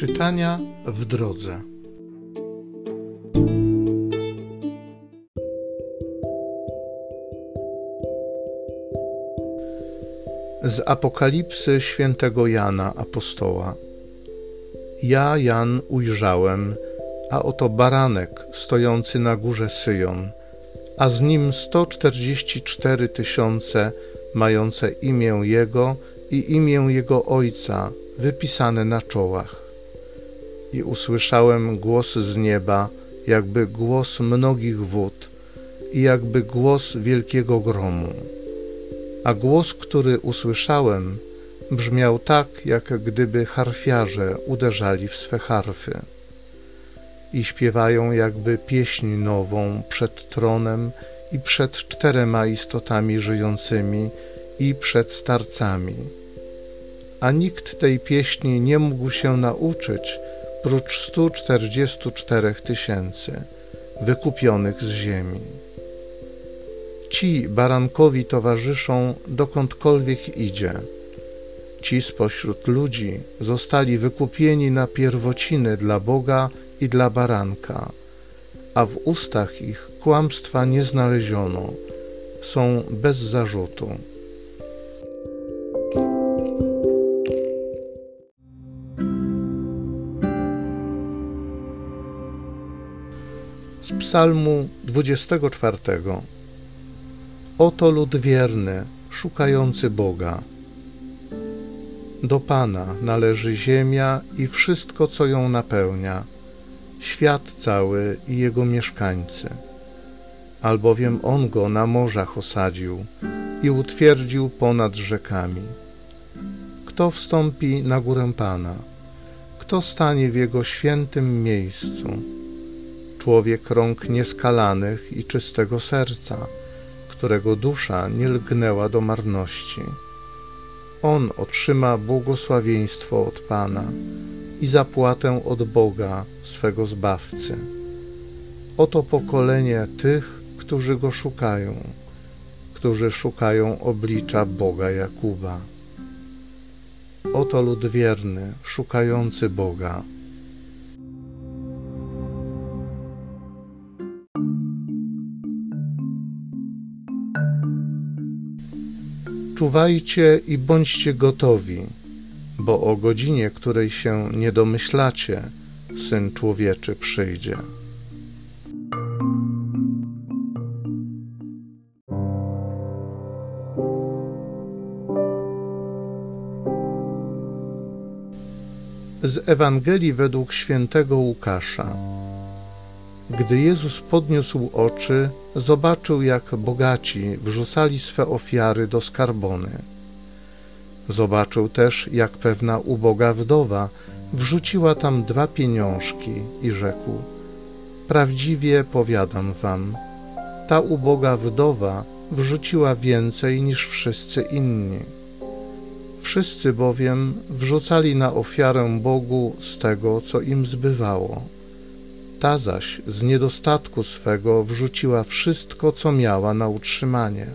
Czytania w drodze. Z Apokalipsy świętego Jana apostoła. Ja, Jan, ujrzałem, a oto baranek stojący na górze Syjon, a z nim sto czterdzieści cztery tysiące mające imię Jego i imię Jego Ojca wypisane na czołach. I usłyszałem głos z nieba, jakby głos mnogich wód i jakby głos wielkiego gromu. A głos, który usłyszałem, brzmiał tak, jak gdyby harfiarze uderzali w swe harfy. I śpiewają jakby pieśń nową przed tronem i przed czterema istotami żyjącymi i przed starcami a nikt tej pieśni nie mógł się nauczyć, prócz 144 tysięcy wykupionych z ziemi. Ci barankowi towarzyszą dokądkolwiek idzie. Ci spośród ludzi zostali wykupieni na pierwociny dla Boga i dla baranka, a w ustach ich kłamstwa nie znaleziono, są bez zarzutu. Z Psalmu 24. Oto lud wierny, szukający Boga. Do Pana należy ziemia i wszystko, co ją napełnia, świat cały i jego mieszkańcy. Albowiem On go na morzach osadził i utwierdził ponad rzekami. Kto wstąpi na górę Pana? Kto stanie w Jego świętym miejscu? Człowiek rąk nieskalanych i czystego serca, którego dusza nie lgnęła do marności. On otrzyma błogosławieństwo od Pana i zapłatę od Boga, swego Zbawcy. Oto pokolenie tych, którzy Go szukają, którzy szukają oblicza Boga Jakuba. Oto lud wierny, szukający Boga. Czuwajcie i bądźcie gotowi, bo o godzinie, której się nie domyślacie, Syn Człowieczy przyjdzie. Z Ewangelii według świętego Łukasza. Gdy Jezus podniósł oczy, zobaczył, jak bogaci wrzucali swe ofiary do skarbony. Zobaczył też, jak pewna uboga wdowa wrzuciła tam dwa pieniążki i rzekł: Prawdziwie powiadam wam, ta uboga wdowa wrzuciła więcej niż wszyscy inni. Wszyscy bowiem wrzucali na ofiarę Bogu z tego, co im zbywało ta zaś z niedostatku swego wrzuciła wszystko, co miała na utrzymanie.